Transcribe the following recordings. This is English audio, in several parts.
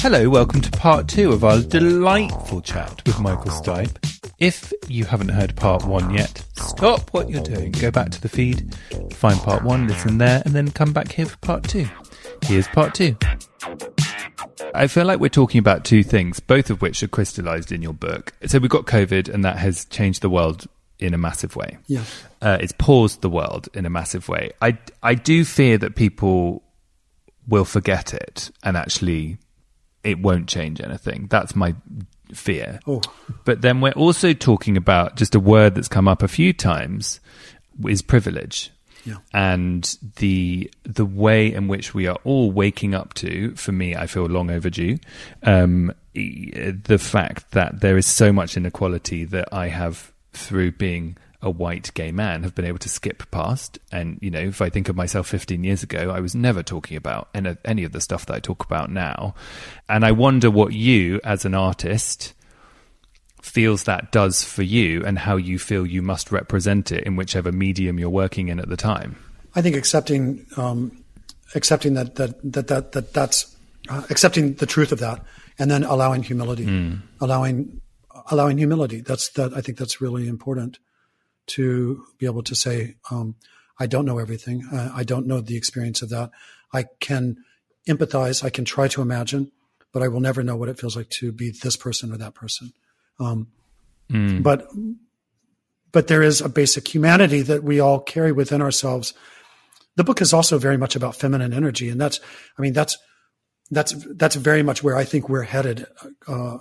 Hello, welcome to part two of our delightful chat with Michael Stipe. If you haven't heard part one yet, stop what you're doing. Go back to the feed, find part one, listen there, and then come back here for part two. Here's part two. I feel like we're talking about two things, both of which are crystallized in your book. So we've got COVID, and that has changed the world in a massive way. Yeah. Uh, it's paused the world in a massive way. I, I do fear that people will forget it and actually it won't change anything. That's my fear. Oh. But then we're also talking about just a word that's come up a few times is privilege. Yeah. And the the way in which we are all waking up to, for me, I feel long overdue. Um, the fact that there is so much inequality that I have through being a white gay man have been able to skip past. And, you know, if I think of myself 15 years ago, I was never talking about any, of the stuff that I talk about now. And I wonder what you, as an artist, feels that does for you and how you feel you must represent it in whichever medium you're working in at the time. I think accepting um, accepting that that that that, that that's uh, accepting the truth of that, and then allowing humility, allowing allowing humility. That's that. I think that's really important to be able to say, um, I don't know everything. Uh, I don't know the experience of that. I can empathize. I can try to imagine, but I will never know what it feels like to be this person or that person. Um, But but there is a basic humanity that we all carry within ourselves. The book is also very much about feminine energy, and that's I mean that's that's that's very much where I think we're headed. Uh,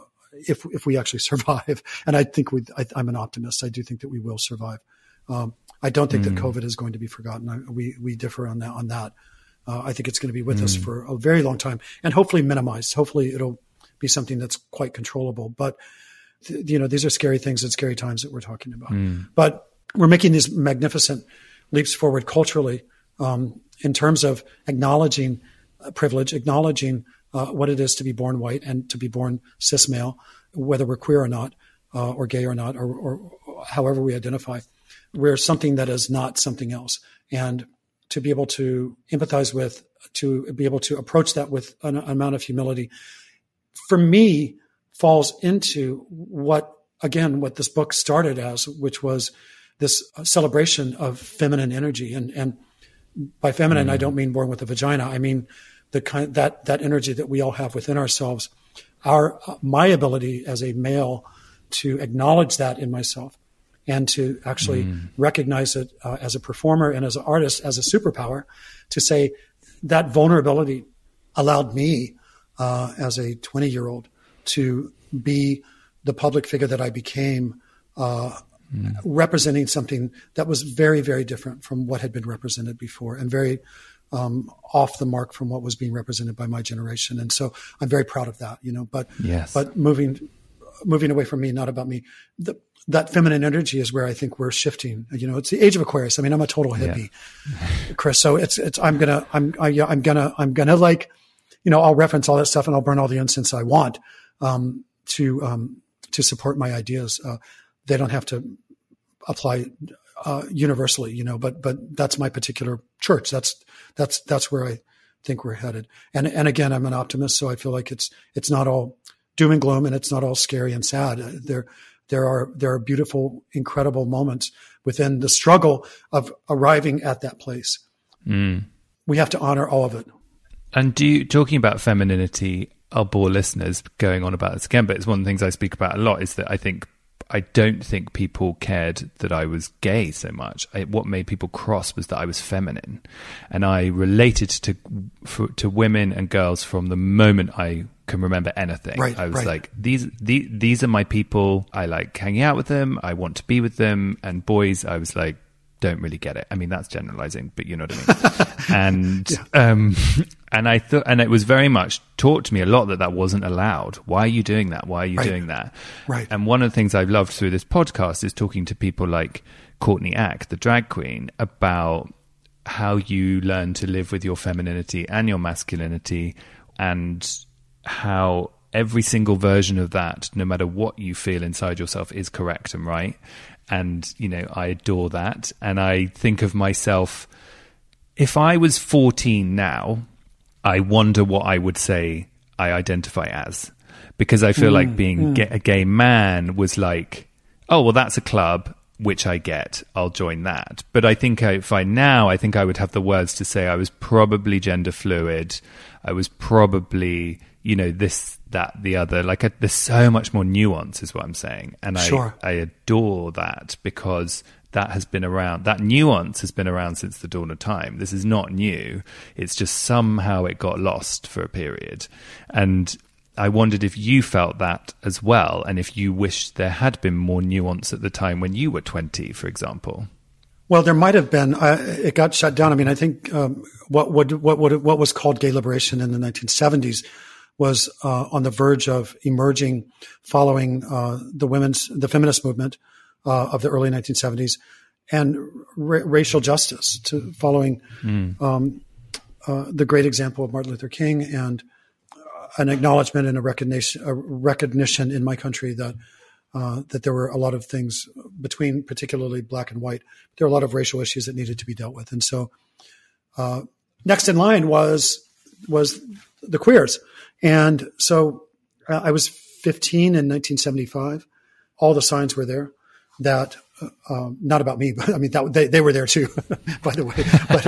if if we actually survive, and I think we, I, I'm an optimist. I do think that we will survive. Um, I don't think that COVID is going to be forgotten. I, we we differ on that. On that, uh, I think it's going to be with us for a very long time, and hopefully minimized. Hopefully, it'll be something that's quite controllable. But th- you know, these are scary things and scary times that we're talking about. But we're making these magnificent leaps forward culturally um, in terms of acknowledging uh, privilege, acknowledging uh, what it is to be born white and to be born cis male, whether we're queer or not, uh, or gay or not, or, or however we identify. We're something that is not something else. And to be able to empathize with, to be able to approach that with an amount of humility, for me, falls into what, again, what this book started as, which was this celebration of feminine energy. And, and by feminine, I don't mean born with a vagina. I mean the kind that that energy that we all have within ourselves. Our my ability as a male to acknowledge that in myself and to actually recognize it uh, as a performer and as an artist as a superpower to say that vulnerability allowed me uh, as a 20 year old to be the public figure that I became uh, representing something that was very, very different from what had been represented before and very um, off the mark from what was being represented by my generation. And so I'm very proud of that, you know, but, Yes. but moving, moving away from me, not about me, the, that feminine energy is where I think we're shifting. You know, it's the age of Aquarius. I mean, I'm a total hippie, Chris. So it's, it's, I'm gonna, I'm, I, yeah, I'm gonna, I'm gonna like, you know, I'll reference all that stuff and I'll burn all the incense I want, um, to, um, to support my ideas. Uh, they don't have to apply uh, universally, you know, but but that's my particular church. That's that's that's where I think we're headed. And and again, I'm an optimist, so I feel like it's it's not all doom and gloom, and it's not all scary and sad. There there are there are beautiful, incredible moments within the struggle of arriving at that place. Hmm. we have to honor all of it. And do you, talking about femininity, I'll bore listeners going on about this again, but it's one of the things I speak about a lot is that I think I don't think people cared that I was gay so much. I, what made people cross was that I was feminine, and I related to for, to women and girls from the moment I can remember anything. Right, I was right. like, these, these these are my people. I like hanging out with them. I want to be with them. And boys, I was like, don't really get it. I mean, that's generalizing, but you know what I mean. and um, and I thought, and it was very much taught to me a lot that that wasn't allowed. Why are you doing that? Why are you Right. doing that? Right. And one of the things I've loved through this podcast is talking to people like Courtney Act, the drag queen, about how you learn to live with your femininity and your masculinity and how every single version of that, no matter what you feel inside yourself, is correct and right. And, you know, I adore that. And I think of myself, if I was 14 now, I wonder what I would say I identify as. Because I feel hmm, like being hmm. ga- a gay man was like, oh, well, that's a club, which I get. I'll join that. But I think if I now, I think I would have the words to say I was probably gender fluid. I was probably, you know, this, that, the other. Like, I, there's so much more nuance, is what I'm saying. And I, Sure. I adore that because that has been around. That nuance has been around since the dawn of time. This is not new. It's just somehow it got lost for a period. And I wondered if you felt that as well, and if you wished there had been more nuance at the time when you were 20, for example. Well, there might have been. Uh, it got shut down. I mean, I think um, what what what what what was called gay liberation in the 1970s was uh, on the verge of emerging following uh, the women's the feminist movement uh, of the early 1970s and ra- racial justice to following um, uh, the great example of Martin Luther King and uh, an acknowledgement and a recognition a recognition in my country that uh, that there were a lot of things between particularly black and white. There were a lot of racial issues that needed to be dealt with, and so uh, next in line was was the queers, and so uh, I was 15 in 1975. All the signs were there that. Uh, um, not about me, but I mean that they, they were there too, by the way. But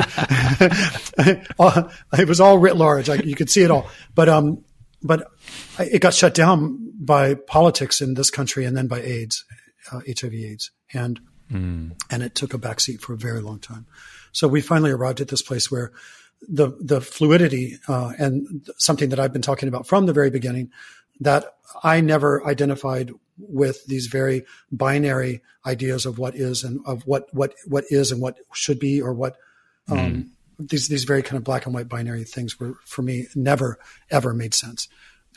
uh, it was all writ large. I, you could see it all. But um, but it got shut down by politics in this country and then by AIDS, uh, HIV/AIDS, and and it took a backseat for a very long time. So we finally arrived at this place where the the fluidity uh, and something that I've been talking about from the very beginning that I never identified with these very binary ideas of what is and of what what what is and what should be or what um, these these very kind of black and white binary things were for me never ever made sense,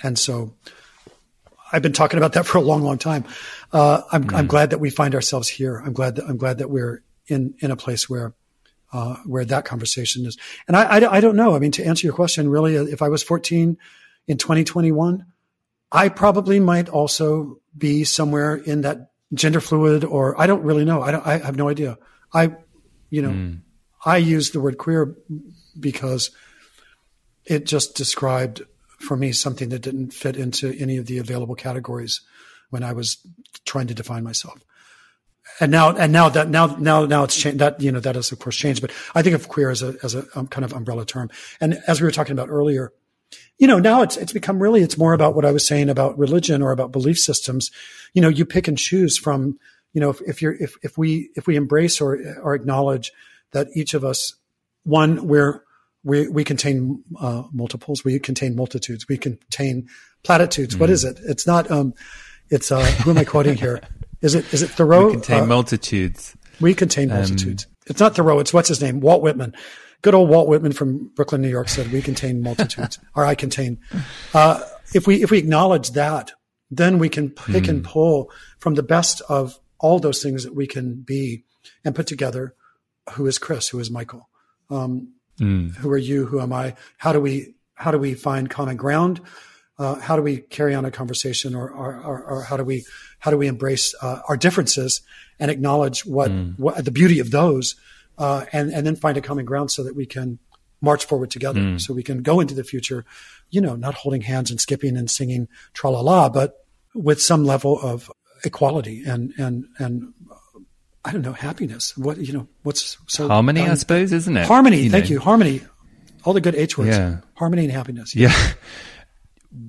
and so I've been talking about that for a long, long time. Uh, I'm I'm glad that we find ourselves here. I'm glad that I'm glad that we're in in a place where uh, where that conversation is. And I, I I don't know. I mean, to answer your question, really, if I was 14 in 2021, I probably might also be somewhere in that gender fluid, or I don't really know. I don't. I have no idea. I, you know, I use the word queer because it just described for me something that didn't fit into any of the available categories when I was trying to define myself. And now, and now that now now now it's changed. That you know that has of course changed. But I think of queer as a as a um, kind of umbrella term. And as we were talking about earlier, you know, now it's it's become really it's more about what I was saying about religion or about belief systems. You know, you pick and choose from. You know, if, if you're if if we if we embrace or or acknowledge that each of us, one, we're we we contain uh, multiples, we contain multitudes, we contain platitudes. What is it? It's not. Um, it's uh, who am I quoting here? Is it is it Thoreau? We contain Uh, multitudes. we contain multitudes. it's not Thoreau. It's what's his name? Walt Whitman. Good old Walt Whitman from Brooklyn, New York said, "We contain multitudes," or "I contain." Uh, if we if we acknowledge that, then we can pick and pull from the best of all those things that we can be, and put together who is Chris, who is Michael, um, who are you, who am I? How do we how do we find common ground? Uh, how do we carry on a conversation, or, or, or, or how do we how do we embrace uh, our differences and acknowledge what, what the beauty of those, uh, and and then find a common ground so that we can march forward together, so we can go into the future, you know, not holding hands and skipping and singing tra la la, but with some level of equality and and and I don't know happiness. What you know, what's so Harmony, I um, suppose, isn't it? Harmony. You thank know. you. Harmony. all the good H words. Yeah. Harmony and happiness. Yeah.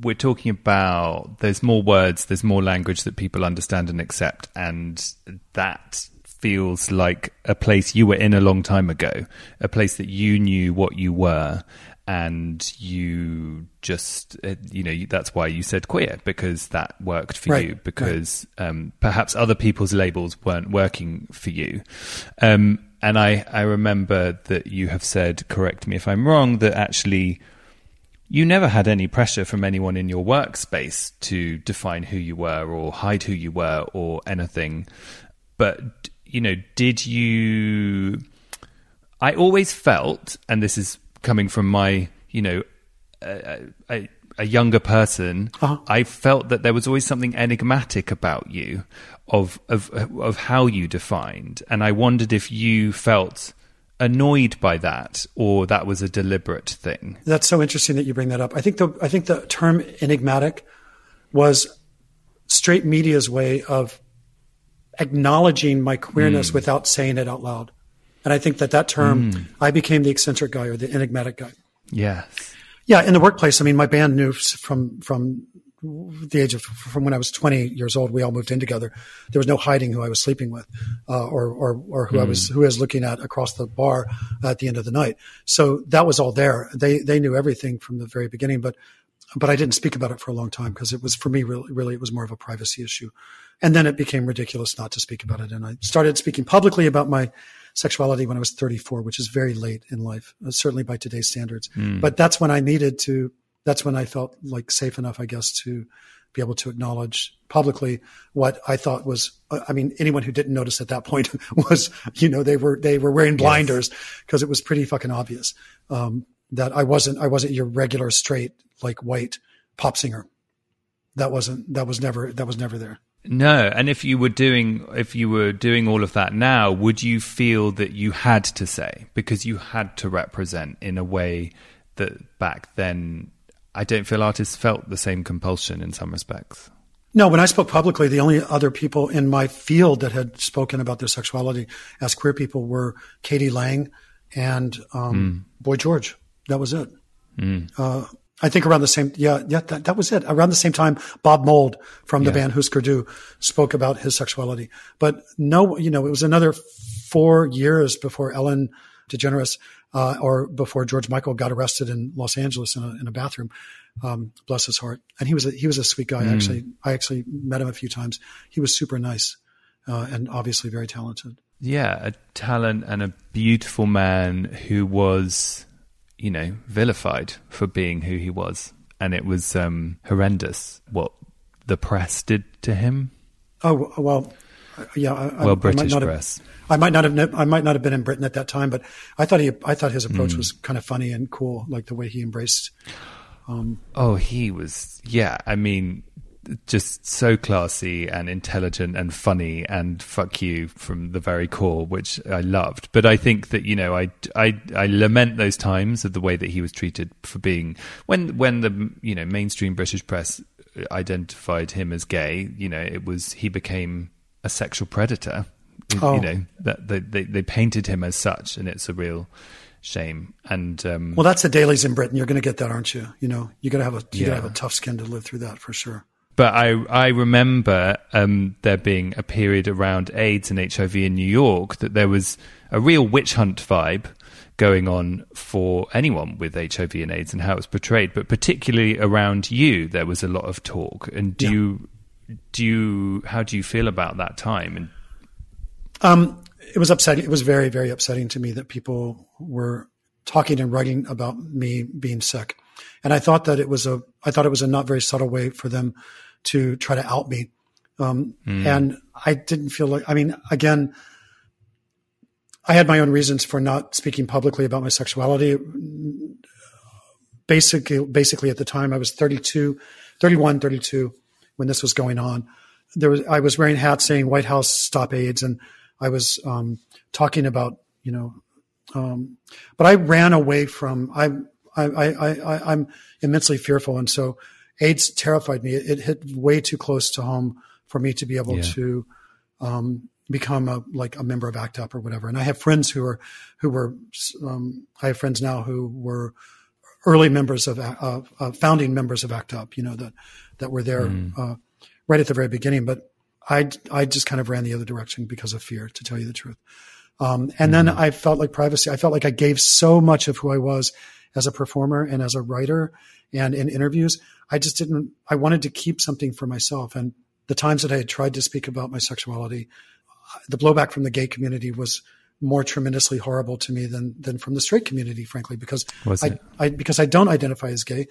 We're talking about there's more words, there's more language that people understand and accept, and that feels like a place you were in a long time ago, a place that you knew what you were, and you just, uh, you know, that's why you said queer because that worked for Right, you, because um, perhaps other people's labels weren't working for you. Um, and I, I remember that you have said, correct me if I'm wrong, that actually you never had any pressure from anyone in your workspace to define who you were or hide who you were or anything. But, you know, did you. I always felt, and this is coming from my, you know, a, a, a younger person, Uh-huh. I felt that there was always something enigmatic about you of, of, of how you defined. And I wondered if you felt annoyed by that or that was a deliberate thing. That's so interesting that you bring that up. I think the I think the term enigmatic was straight media's way of acknowledging my queerness Hmm. without saying it out loud. And I think that that term, I became the eccentric guy or the enigmatic guy. Yes. Yeah, in the workplace. I mean, my band knew from from the age of from when I was 20 years old. We all moved in together. There was no hiding who I was sleeping with, uh, or or or who I was who I was looking at across the bar at the end of the night. So that was all there. They they knew everything from the very beginning. But but I didn't speak about it for a long time because it was for me really really it was more of a privacy issue. And then it became ridiculous not to speak about it. And I started speaking publicly about my sexuality when I was 34, which is very late in life, uh, certainly by today's standards. But that's when I needed to, that's when I felt like safe enough, I guess, to be able to acknowledge publicly what I thought was, uh, I mean, anyone who didn't notice at that point was, you know, they were, they were wearing blinders because it was pretty fucking obvious, um, that I wasn't, I wasn't your regular straight, like white pop singer. That wasn't, that was never, that was never there. No, and if you were doing if you were doing all of that now, would you feel that you had to say because you had to represent in a way that back then I don't feel artists felt the same compulsion in some respects. No, when I spoke publicly, the only other people in my field that had spoken about their sexuality as queer people were k.d. lang and um, Boy George. That was it. Uh, I think around the same, yeah, yeah, that, that was it. Around the same time, Bob Mould from the Yeah. band Husker Du spoke about his sexuality. But no, you know, it was another four years before Ellen DeGeneres, uh, or before George Michael got arrested in Los Angeles in a, in a bathroom. Um, bless his heart. And he was a, he was a sweet guy. Actually, I actually met him a few times. He was super nice, uh, and obviously very talented. Yeah, a talent and a beautiful man who was, you know, vilified for being who he was, and it was um, horrendous what the press did to him. Oh well, Uh, yeah. I, I- Well, I British might not have- press. I might not have. I might not have been in Britain at that time, but I thought he. I thought his approach hmm. was kind of funny and cool, like the way he embraced. Um, oh, he was, yeah, I mean, just so classy and intelligent and funny and fuck you from the very core, which I loved. But I think that, you know, I, I, I lament those times of the way that he was treated for being, when, when the, you know, mainstream British press identified him as gay, you know, it was, he became a sexual predator. Oh. You know, that they, they, they painted him as such, and it's a real shame. And, um, Well, that's the dailies in Britain. You're going to get that, aren't you? You know, you got to have a. You got to have a tough skin to live through that for sure. But I I remember um, there being a period around AIDS and HIV in New York that there was a real witch hunt vibe going on for anyone with HIV and AIDS and how it was portrayed. But particularly around you, there was a lot of talk. And do Yeah. you do you how do you feel about that time? And Um, it was upsetting. It was very, very upsetting to me that people were talking and writing about me being sick. And I thought that it was a, I thought it was a not very subtle way for them to try to out me. Um, and I didn't feel like, I mean, again, I had my own reasons for not speaking publicly about my sexuality. Basically, basically at the time I was 32, 31, 32 when this was going on. There was, I was wearing hats saying White House stop AIDS and I was, um, talking about, you know, um, but I ran away from, I, I, I, I, I'm immensely fearful. And so AIDS terrified me. It, it hit way too close to home for me to be able Yeah. to, um, become a like a member of ACT UP or whatever. And I have friends who are who were um, I have friends now who were early members of uh, uh, founding members of ACT UP. You know that that were there mm. uh, right at the very beginning. But I I just kind of ran the other direction because of fear, to tell you the truth. Um, and mm. then I felt like privacy. I felt like I gave so much of who I was as a performer and as a writer and in interviews. I just didn't. I wanted to keep something for myself. And the times that I had tried to speak about my sexuality, the blowback from the gay community was more tremendously horrible to me than than from the straight community, frankly, because I, I, because I don't identify as gay.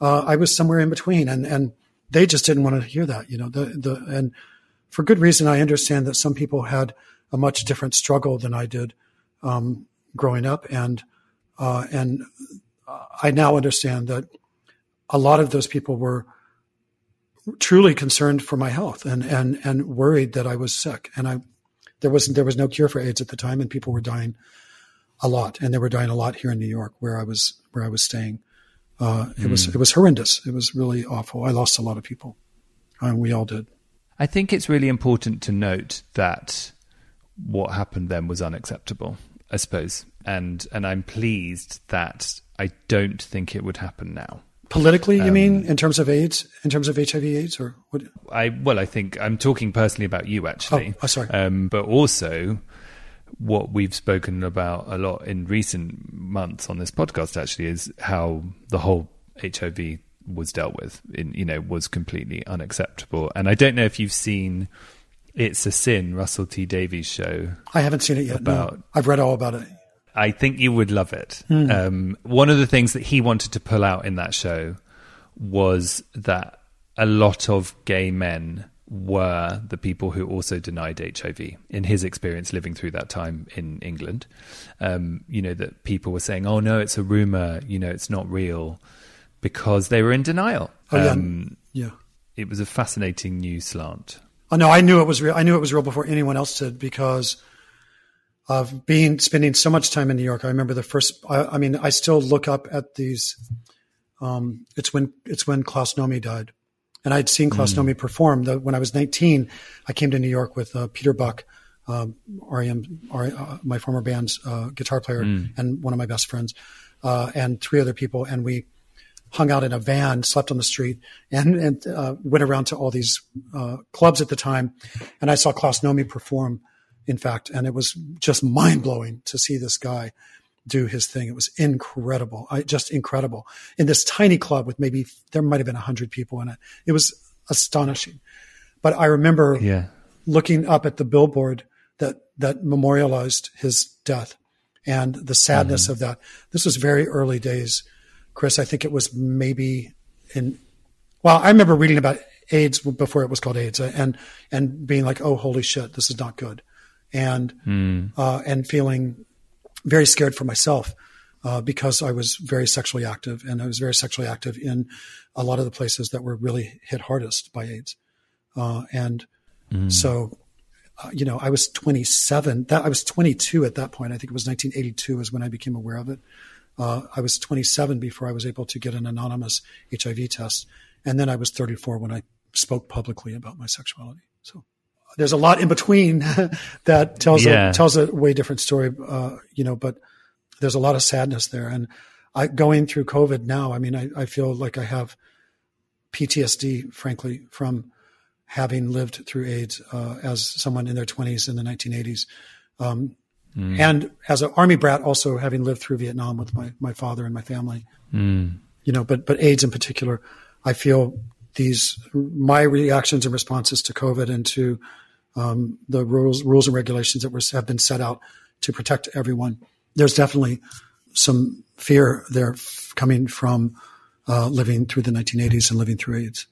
Uh, I was somewhere in between, and and they just didn't want to hear that, you know. The the and for good reason, I understand that some people had a much different struggle than I did um, growing up, and uh, and I now understand that a lot of those people were truly concerned for my health and and and worried that I was sick, and I there was there was no cure for AIDS at the time, and people were dying a lot, and they were dying a lot here in New York, where I was where I was staying. Uh, it mm. was it was horrendous. It was really awful. I lost a lot of people, and we all did. I think it's really important to note that what happened then was unacceptable. I suppose, and and I'm pleased that I don't think it would happen now. Politically, you um, mean in terms of AIDS, in terms of HIV/AIDS, or what? I well, I think I'm talking personally about you actually. Oh, oh sorry. Um, but also, what we've spoken about a lot in recent months on this podcast actually is how the whole HIV was dealt with. In you know, was completely unacceptable. And I don't know if you've seen "It's a Sin," Russell T Davies' show. I haven't seen it yet. About no. I've read all about it. I think you would love it. Mm. Um, one of the things that he wanted to pull out in that show was that a lot of gay men were the people who also denied HIV in his experience living through that time in England. Um, you know, that people were saying, oh no, it's a rumor, you know, it's not real because they were in denial. Oh, yeah. Um, yeah. It was a fascinating new slant. Oh no, I knew it was real. I knew it was real before anyone else did because of being spending so much time in New York. I remember the first. I, I mean, I still look up at these. Um, it's when it's when Klaus Nomi died, and I'd seen Klaus mm. Nomi perform. The, when I was 19, I came to New York with uh, Peter Buck, uh, REM, uh, my former band's uh, guitar player, mm. and one of my best friends, uh, and three other people, and we hung out in a van, slept on the street, and and uh, went around to all these clubs at the time, and I saw Klaus Nomi perform in fact. And it was just mind blowing to see this guy do his thing. It was incredible. I, just incredible in this tiny club with maybe there might have been a hundred people in it. It was astonishing. But I remember yeah. looking up at the billboard that, that memorialized his death and the sadness mm-hmm. of that. This was very early days, Chris. I think it was maybe in, well, I remember reading about AIDS before it was called AIDS and, and being like, oh, holy shit, this is not good and mm. uh, and feeling very scared for myself uh, because I was very sexually active and I was very sexually active in a lot of the places that were really hit hardest by AIDS, uh, and mm. so. Uh, you know, I was 27. That I was 22 at that point. I think it was 1982 is when I became aware of it. Uh, I was 27 before I was able to get an anonymous HIV test, and then I was 34 when I spoke publicly about my sexuality. So there's a lot in between that tells yeah. a, tells a way different story, uh, you know, but there's a lot of sadness there. And I, going through COVID now, I mean, I, I feel like I have PTSD, frankly, from having lived through AIDS uh, as someone in their 20s in the 1980s. Um, mm. And as an army brat, also having lived through Vietnam with my, my father and my family, mm. you know, but, but AIDS in particular, I feel these, my reactions and responses to COVID and to um, the rules, rules and regulations that were, have been set out to protect everyone. There's definitely some fear there f- coming from uh, living through the 1980s and living through AIDS.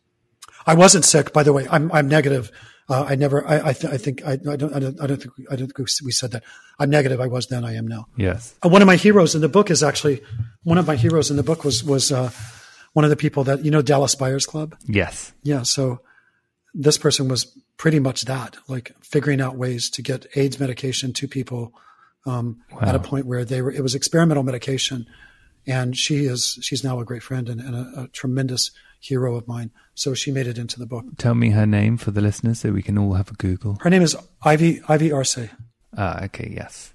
I wasn't sick, by the way. I'm, I'm negative. Uh, I never. I, I, th- I think. I, I, don't. I don't. I don't think. I don't think we said that. I'm negative. I was then. I am now. Yes. Uh, one of my heroes in the book is actually one of my heroes in the book was was uh, one of the people that you know Dallas Buyers Club. Yes. Yeah. So this person was pretty much that, like figuring out ways to get AIDS medication to people um, wow. at a point where they were. It was experimental medication, and she is she's now a great friend and, and a, a, tremendous hero of mine. So she made it into the book. Tell me her name for the listeners so we can all have a Google. Her name is Ivy Ivy Arce. Ah, okay, yes.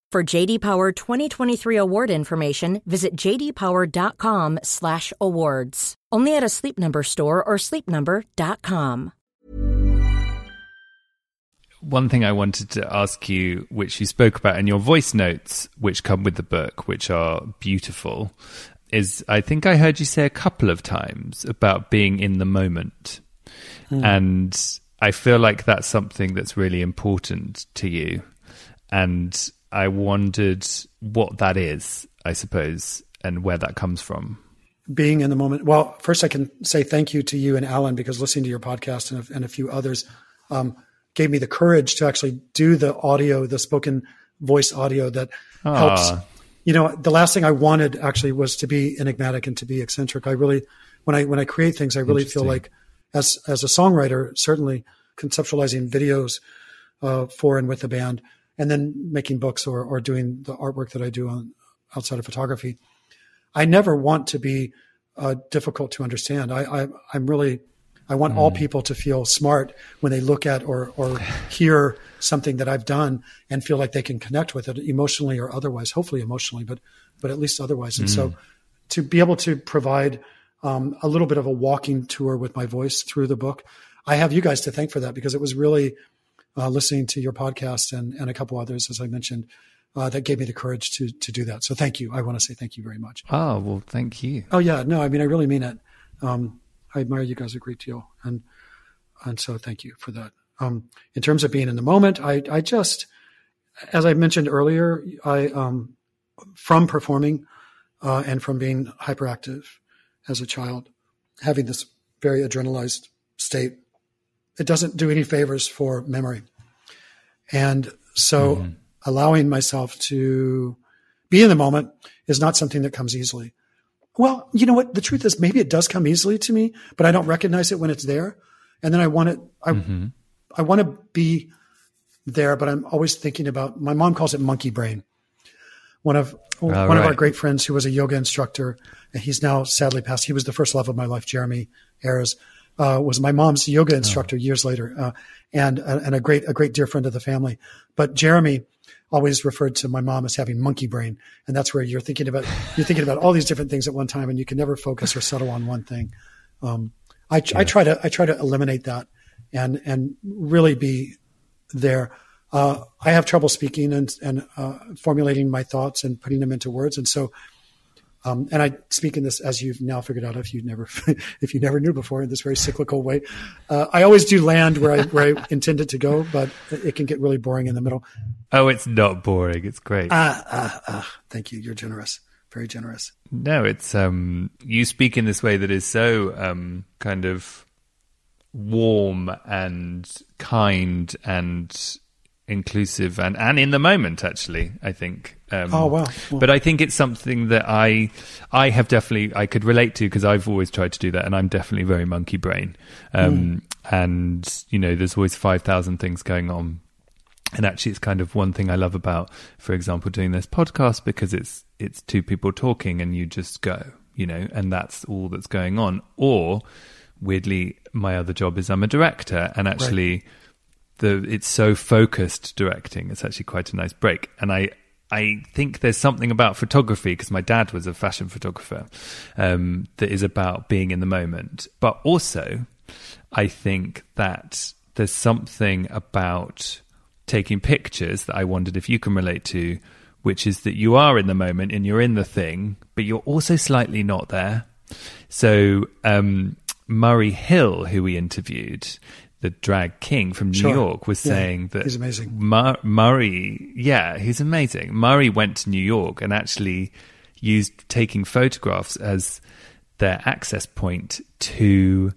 For JD Power 2023 award information, visit jdpower.com/awards. Only at a Sleep Number store or sleepnumber.com. One thing I wanted to ask you, which you spoke about in your voice notes, which come with the book, which are beautiful, is I think I heard you say a couple of times about being in the moment. Hmm. And I feel like that's something that's really important to you. And I wondered what that is, I suppose, and where that comes from. Being in the moment. Well, first I can say thank you to you and Alan because listening to your podcast and a, and a few others um, gave me the courage to actually do the audio, the spoken voice audio that helps. You know, the last thing I wanted actually was to be enigmatic and to be eccentric. I really, when I when I create things, I really feel like, as as a songwriter, certainly conceptualizing videos uh, for and with the band, and then making books or or doing the artwork that I do on outside of photography. I never want to be uh, difficult to understand. I, I I'm really I want all people to feel smart when they look at or or hear something that I've done and feel like they can connect with it emotionally or otherwise. Hopefully emotionally, but but at least otherwise. And so to be able to provide um, a little bit of a walking tour with my voice through the book, I have you guys to thank for that because it was really uh, listening to your podcast and and a couple others as I mentioned. Uh, that gave me the courage to to do that. So thank you. I want to say thank you very much. Oh, well, thank you. Oh yeah, no, I mean I really mean it. Um, I admire you guys a great deal, and and so thank you for that. Um, in terms of being in the moment, I I just, as I mentioned earlier, I um, from performing uh, and from being hyperactive as a child, having this very adrenalized state, it doesn't do any favors for memory, and so mm-hmm. allowing myself to be in the moment is not something that comes easily. Well, you know what? The truth is, maybe it does come easily to me, but I don't recognize it when it's there. And then I want it. I mm-hmm. I want to be there, but I'm always thinking about. My mom calls it monkey brain. One of one of our great friends who was a yoga instructor, and he's now sadly passed. He was the first love of my life. Jeremy Ayers uh, was my mom's yoga instructor years later, uh, and and a great a great dear friend of the family. But Jeremy always referred to my mom as having monkey brain, and that's where you're thinking about you're thinking about all these different things at one time, and you can never focus or settle on one thing. Um, I, I try to I try to eliminate that, and and really be there. Uh, I have trouble speaking and and uh, formulating my thoughts and putting them into words, and so. Um, and I speak in this as you've now figured out if you never if you never knew before in this very cyclical way. Uh, I always do land where I where I intended to go, but it can get really boring in the middle. Oh, it's not boring. It's great. Ah, ah, ah. Thank you. You're generous. Very generous. No, it's um you speak in this way that is so um kind of warm and kind and inclusive and and in the moment actually I think um Oh, wow. Well- but I think it's something that I I have definitely I could relate to because I've always tried to do that and I'm definitely very monkey brain. Um and you know there's always 5000 things going on. And actually it's kind of one thing i love about for example doing this podcast because it's it's two people talking and you just go you know and that's all that's going on. Or weirdly my other job is i'm a director and actually the it's so focused directing it's actually quite a nice break and i I think there's something about photography because my dad was a fashion photographer um, that is about being in the moment. But also, I think that there's something about taking pictures that I wondered if you can relate to, which is that you are in the moment and you're in the thing, but you're also slightly not there. So, um, Murray Hill, who we interviewed, the drag king from New Sure. York, was Yeah, saying that he's amazing. Mur- Murray, yeah, he's amazing. Murray went to New York and actually used taking photographs as their access point to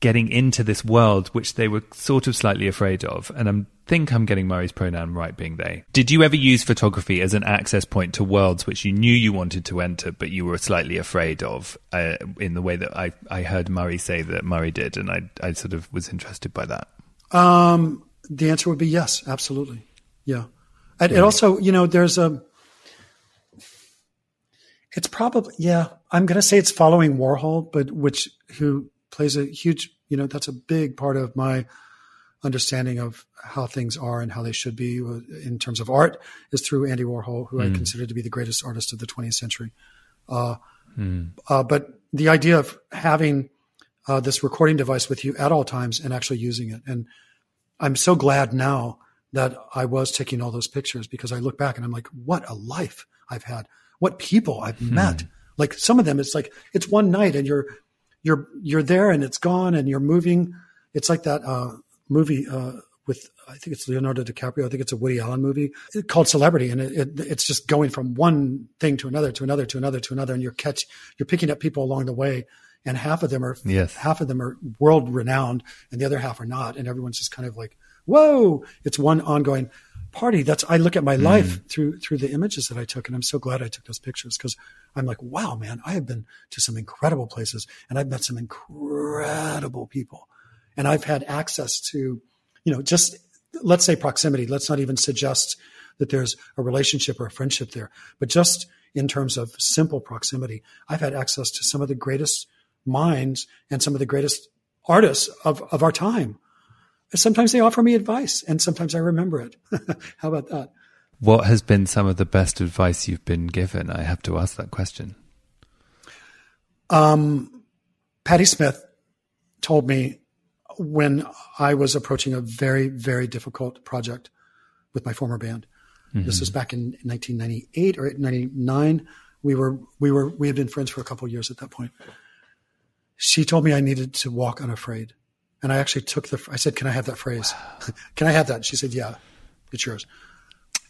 getting into this world which they were sort of slightly afraid of. And I think I'm getting Murray's pronoun right, being they. Did you ever use photography as an access point to worlds which you knew you wanted to enter, but you were slightly afraid of, uh, in the way that I, I heard Murray say that Murray did, and I, I sort of was interested by that. Um, the answer would be yes, absolutely. Yeah. And it also, you know, there's a, it's probably, yeah, I'm going to say it's following Warhol, but which, who plays a huge, you know, that's a big part of my understanding of how things are and how they should be uh, in terms of art is through Andy Warhol, who I consider to be the greatest artist of the 20th century. Uh, uh, but the idea of having uh, this recording device with you at all times and actually using it. And I'm so glad now that I was taking all those pictures because I look back and I'm like, what a life I've had. What people I've met. Like some of them, it's like, it's one night and you're, you're, you're there and it's gone and you're moving. It's like that, uh, movie, uh, with, I think it's Leonardo DiCaprio. I think it's a Woody Allen movie called Celebrity. And it, it, it's just going from one thing to another, to another, to another, to another. And you're catch, you're picking up people along the way. And half of them are, Yes. half of them are world renowned and the other half are not. And everyone's just kind of like, whoa, it's one ongoing party. That's, I look at my life mm. through, through the images that I took. And I'm so glad I took those pictures because I'm like, wow, man, I have been to some incredible places and I've met some incredible people and I've had access to, you know, just let's say proximity. Let's not even suggest that there's a relationship or a friendship there, but just in terms of simple proximity, I've had access to some of the greatest minds and some of the greatest artists of, of our time. Sometimes they offer me advice and sometimes I remember it. How about that? What has been some of the best advice you've been given? I have to ask that question. Um, Patti Smith told me when I was approaching a very, very difficult project with my former band. This mm-hmm. was back in 1998 or 99. We were, we were, we had been friends for a couple of years at that point. She told me I needed to walk unafraid. And I actually took the, I said, can I have that phrase? can I have that? She said, yeah, it's yours.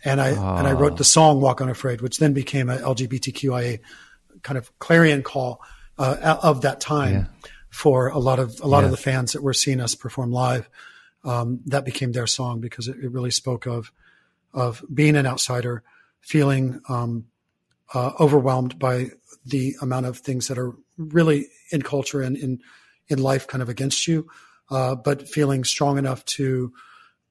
And I, and I wrote the song Walk Unafraid, which then became a LGBTQIA kind of clarion call, uh, of that time Yeah. for a lot of, a lot of the fans that were seeing us perform live. Um, that became their song because it, it really spoke of, of being an outsider, feeling, um, uh, overwhelmed by the amount of things that are really in culture and in in life kind of against you, uh, but feeling strong enough to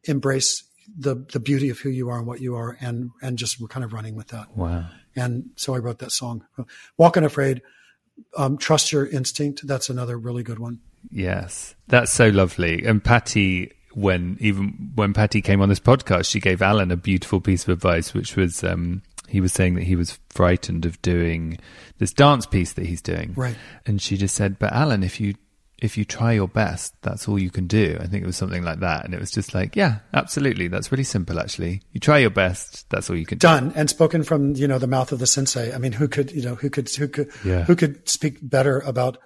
embrace the the beauty of who you are and what you are, and and just we're kind of running with that. Wow. And so I wrote that song, "Walk Unafraid." Um, trust your instinct. That's another really good one. Yes, that's so lovely. And Patti, when even when Patti came on this podcast, she gave Alan a beautiful piece of advice, which was um, he was saying that he was frightened of doing this dance piece that he's doing, Right. And she just said, "But Alan, if you if you try your best, that's all you can do." I think it was something like that, and it was just like, yeah, absolutely, that's really simple. Actually, you try your best, that's all you can do. done and spoken from you know the mouth of the sensei. I mean, who could you know who could who could Yeah. who could speak better about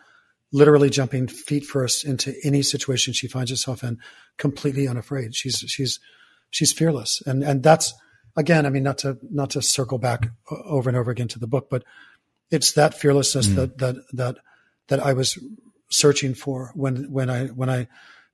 literally jumping feet first into any situation she finds herself in, completely unafraid. She's she's she's fearless, and and that's again. I mean, not to not to circle back over and over again to the book, but it's that fearlessness mm. that that that that I was searching for when when I when I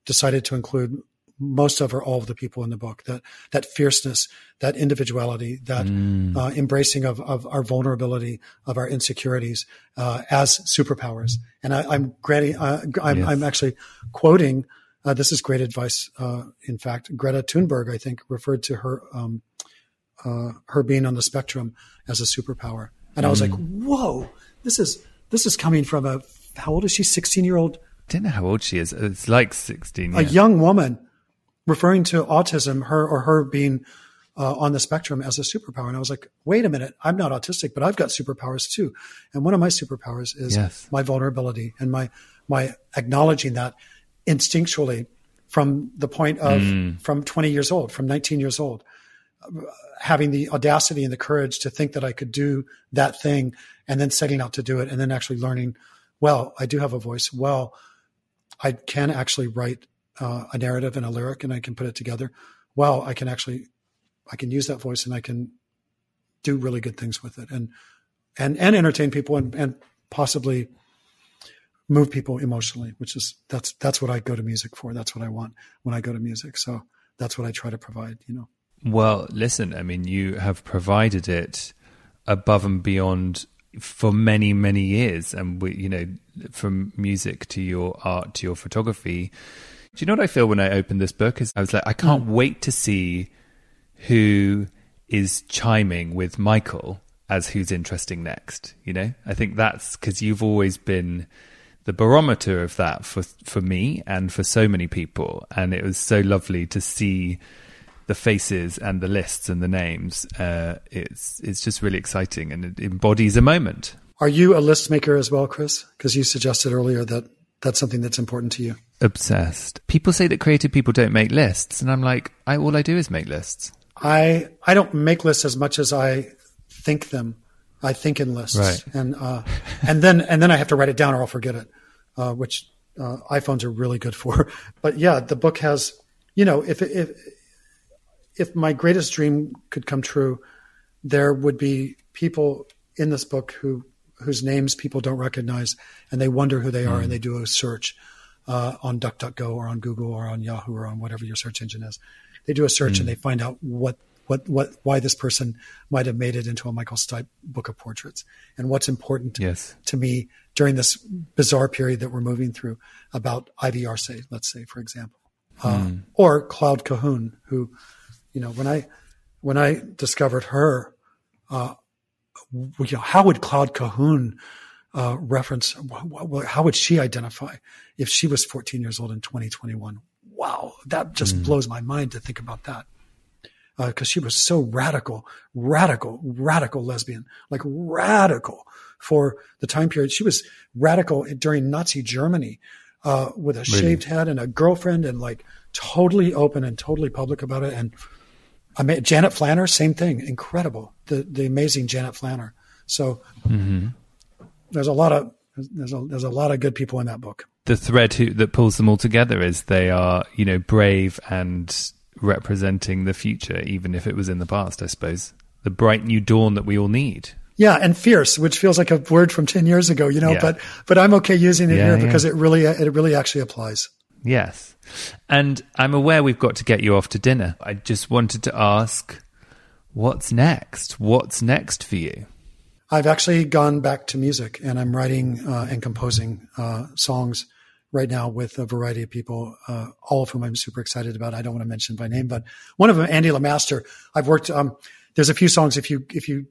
decided to include most of or all of the people in the book that that fierceness that individuality that uh, embracing of, of our vulnerability of our insecurities uh, as superpowers. And I, i'm granting uh, I'm, Yes. I'm actually quoting uh, this is great advice uh, in fact greta thunberg i think referred to her um, uh, her being on the spectrum as a superpower. And i was like whoa this is this is coming from a how old is she 16 year old I don't know how old she is. It's like sixteen. a young woman referring to autism, her or her being uh, on the spectrum as a superpower. And I was like, wait a minute, I'm not autistic, but I've got superpowers too. And one of my superpowers is Yes. my vulnerability and my my acknowledging that instinctually from the point of from 20 years old, from 19 years old, having the audacity and the courage to think that I could do that thing and then setting out to do it and then actually learning, well, I do have a voice. Well, I can actually write uh, a narrative and a lyric and I can put it together. Well, I can actually, I can use that voice and I can do really good things with it and, and, and entertain people and, and possibly move people emotionally, which is, that's, that's what I go to music for. That's what I want when I go to music. So that's what I try to provide, you know. Well, listen, I mean, you have provided it above and beyond for many, many years. And we, you know, from music to your art to your photography. Do you know what I feel when I opened this book? Is I was like, I can't hmm. wait to see who is chiming with Michael as who's interesting next. You know, I think that's because you've always been the barometer of that for for me and for so many people, and it was so lovely to see the faces and the lists and the names. Uh, it's it's just really exciting and it embodies a moment. Are you a list maker as well, Chris? Because you suggested earlier that that's something that's important to you. Obsessed. People say that creative people don't make lists, and I'm like, I all I do is make lists. I I don't make lists as much as I think them. I think in lists, Right. and uh, and then and then I have to write it down or I'll forget it, uh, which uh, iPhones are really good for. But yeah, the book has, you know, if if if my greatest dream could come true, there would be people in this book who whose names people don't recognize, and they wonder who they are, and they do a search uh, on DuckDuckGo or on Google or on Yahoo or on whatever your search engine is. They do a search and they find out what what what why this person might have made it into a Michael Stipe book of portraits, and what's important Yes. to me during this bizarre period that we're moving through about Ivy Arce, let's say, for example, uh, or Claude Cahun, who, you know, when I when I discovered her, uh, you know, how would Claude Cahun uh, reference? How would she identify if she was 14 years old in 2021? Wow, that just blows my mind to think about that because she was so radical, radical, radical lesbian, like radical for the time period. She was radical during Nazi Germany uh, with a shaved head and a girlfriend and like totally open and totally public about it. And I mean, Janet Flanner, same thing, incredible. The the amazing Janet Flanner. So mm-hmm. there's a lot of there's a there's a lot of good people in that book. the thread who, that pulls them all together is they are, you know, brave and representing the future, even if it was in the past, I suppose. The bright new dawn that we all need. Yeah, and fierce, which feels like a word from ten years ago, you know. Yeah. But but I'm okay using it Yeah, here yeah. because it really it really actually applies. Yes. And I'm aware we've got to get you off to dinner. I just wanted to ask, what's next? What's next for you? I've actually gone back to music and I'm writing uh, and composing uh, songs right now with a variety of people, uh, all of whom I'm super excited about. I don't want to mention by name, but one of them, Andy LeMaster, I've worked, um, there's a few songs. If you, if you,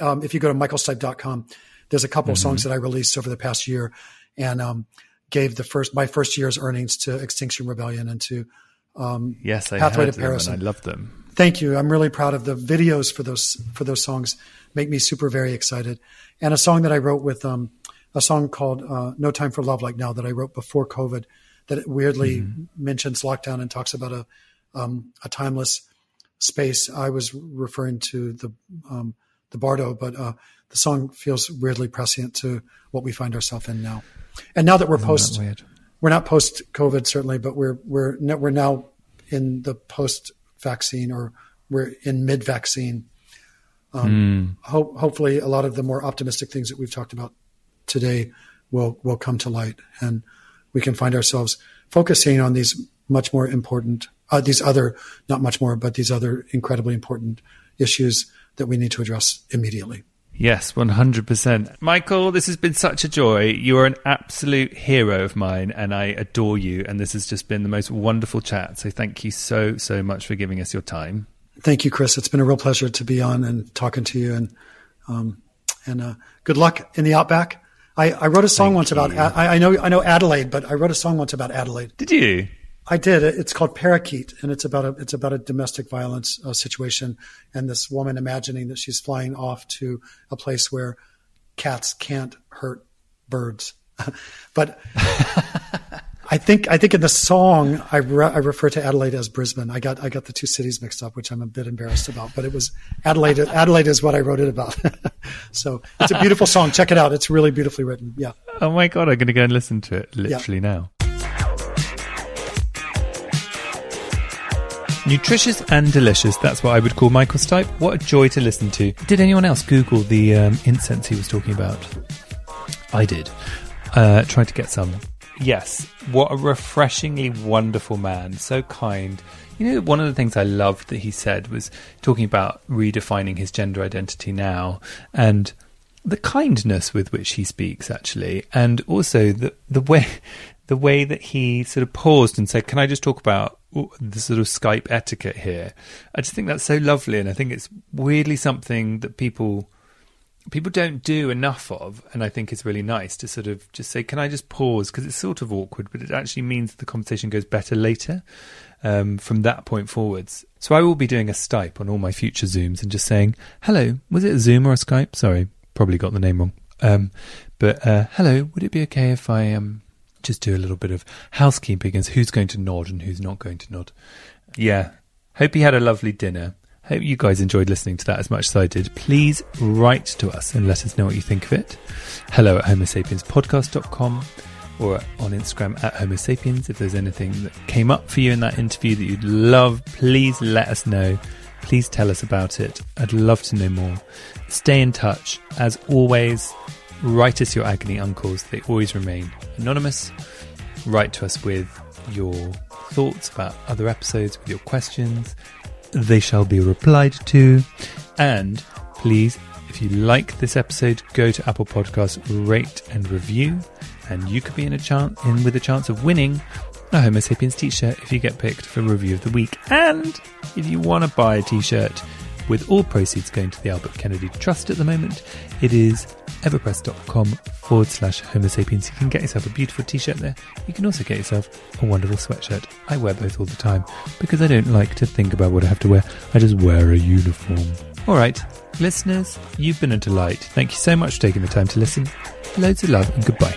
um, if you go to michaelstipe.com, there's a couple of songs that I released over the past year and, um, gave the first, my first year's earnings to Extinction Rebellion and to, um, Yes, I Pathway to Paris. and I love them. Thank you. I'm really proud of the videos for those for those songs. Make me super very excited. And a song that I wrote with um, a song called uh, "No Time for Love Like Now" that I wrote before COVID. That weirdly mentions lockdown and talks about a um, a timeless space. I was referring to the um, the Bardo, but uh, the song feels weirdly prescient to what we find ourselves in now. And now that we're post, Isn't that we're not post COVID certainly, but we're we're we're now in the post vaccine or we're in mid vaccine. Um, ho- hopefully, a lot of the more optimistic things that we've talked about today will will come to light, and we can find ourselves focusing on these much more important, uh, these other not much more, but these other incredibly important issues that we need to address immediately. Yes, 100%. Michael, this has been such a joy. You are an absolute hero of mine, and I adore you. And this has just been the most wonderful chat. So thank you so, so much for giving us your time. Thank you, Chris. It's been a real pleasure to be on and talking to you. And um, and uh, good luck in the outback. I, I wrote a song Thank once about. I, I know I know Adelaide, but I wrote a song once about Adelaide. Did you? I did. It's called Parakeet, and it's about a it's about a domestic violence uh, situation, and this woman imagining that she's flying off to a place where cats can't hurt birds. but I think I think in the song I, re- I refer to Adelaide as Brisbane. I got I got the two cities mixed up, which I'm a bit embarrassed about. But it was Adelaide. Adelaide is what I wrote it about. so it's a beautiful song. Check it out. It's really beautifully written. Yeah. Oh my god! I'm going to go and listen to it literally yeah. now. Nutritious and delicious, that's what I would call Michael Stipe. What a joy to listen to. Did anyone else Google the um, incense he was talking about? I did. Uh, tried to get some. Yes, what a refreshingly wonderful man. So kind. You know, one of the things I loved that he said was talking about redefining his gender identity now and the kindness with which he speaks, actually, and also the the way the way that he sort of paused and said, "Can I just talk about the sort of Skype etiquette here. I just think that's so lovely, and I think it's weirdly something that people people don't do enough of, and I think it's really nice to sort of just say, "Can I just pause?" Because it's sort of awkward, but it actually means the conversation goes better later um, from that point forwards. So I will be doing a Skype on all my future Zooms and just saying, "Hello, was it a Zoom or a Skype?" Sorry, probably got the name wrong. Um, but uh, hello, would it be okay if I um, just do a little bit of housekeeping as who's going to nod and who's not going to nod. Yeah. Hope you had a lovely dinner. Hope you guys enjoyed listening to that as much as I did. Please write to us and let us know what you think of it. Hello at homosapienspodcast.com or on Instagram at Homo sapiens. If there's anything that came up for you in that interview that you'd love, please let us know. Please tell us about it. I'd love to know more. Stay in touch. As always, write us your agony uncles. They always remain anonymous. Write to us with your thoughts about other episodes, with your questions. They shall be replied to. And please, if you like this episode, go to Apple Podcasts, rate and review, and you could be in a chance in with a chance of winning a Homo Sapiens t-shirt if you get picked for review of the week. And if you want to buy a t-shirt, with all proceeds going to the Albert Kennedy Trust at the moment, it is everpress.com forward slash Homo sapiens. You can get yourself a beautiful t shirt there. You can also get yourself a wonderful sweatshirt. I wear both all the time because I don't like to think about what I have to wear. I just wear a uniform. All right, listeners, you've been a delight. Thank you so much for taking the time to listen. Loads of love and goodbye.